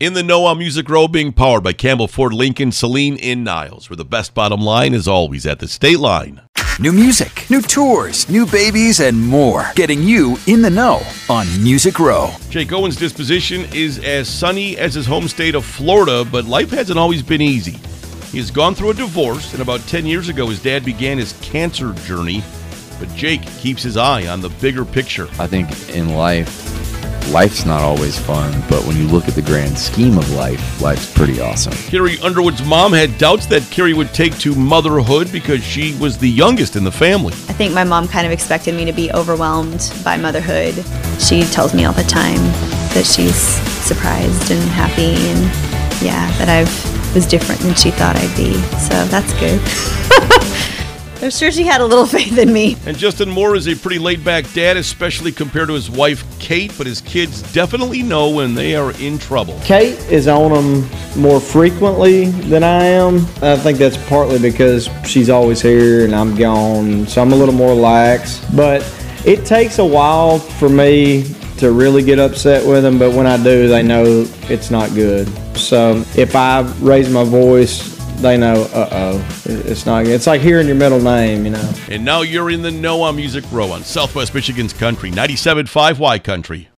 In the Know on Music Row, being powered by Campbell Ford Lincoln, Celine in Niles, where the best bottom line is always at the state line. New music, new tours, new babies, and more. Getting you in the know on Music Row. Jake Owen's disposition is as sunny as his home state of Florida, but life hasn't always been easy. He has gone through a divorce, and about 10 years ago, his dad began his cancer journey. But Jake keeps his eye on the bigger picture. I think in life, life's not always fun, but when you look at the grand scheme of life, life's pretty awesome. Carrie Underwood's mom had doubts that Carrie would take to motherhood because she was the youngest in the family. I think my mom kind of expected me to be overwhelmed by motherhood. She tells me all the time that she's surprised and happy and yeah, that I was different than she thought I'd be. So that's good. I'm sure she had a little faith in me. And Justin Moore is a pretty laid back dad, especially compared to his wife, Kate, but his kids definitely know when they are in trouble. Kate is on them more frequently than I am. I think that's partly because she's always here and I'm gone, so I'm a little more lax. But it takes a while for me to really get upset with them, but when I do, they know it's not good. So if I raise my voice, they know, uh oh, it's not. It's like hearing your middle name, you know. And now you're in the on Music Row on Southwest Michigan's Country, 97.5 Y Country.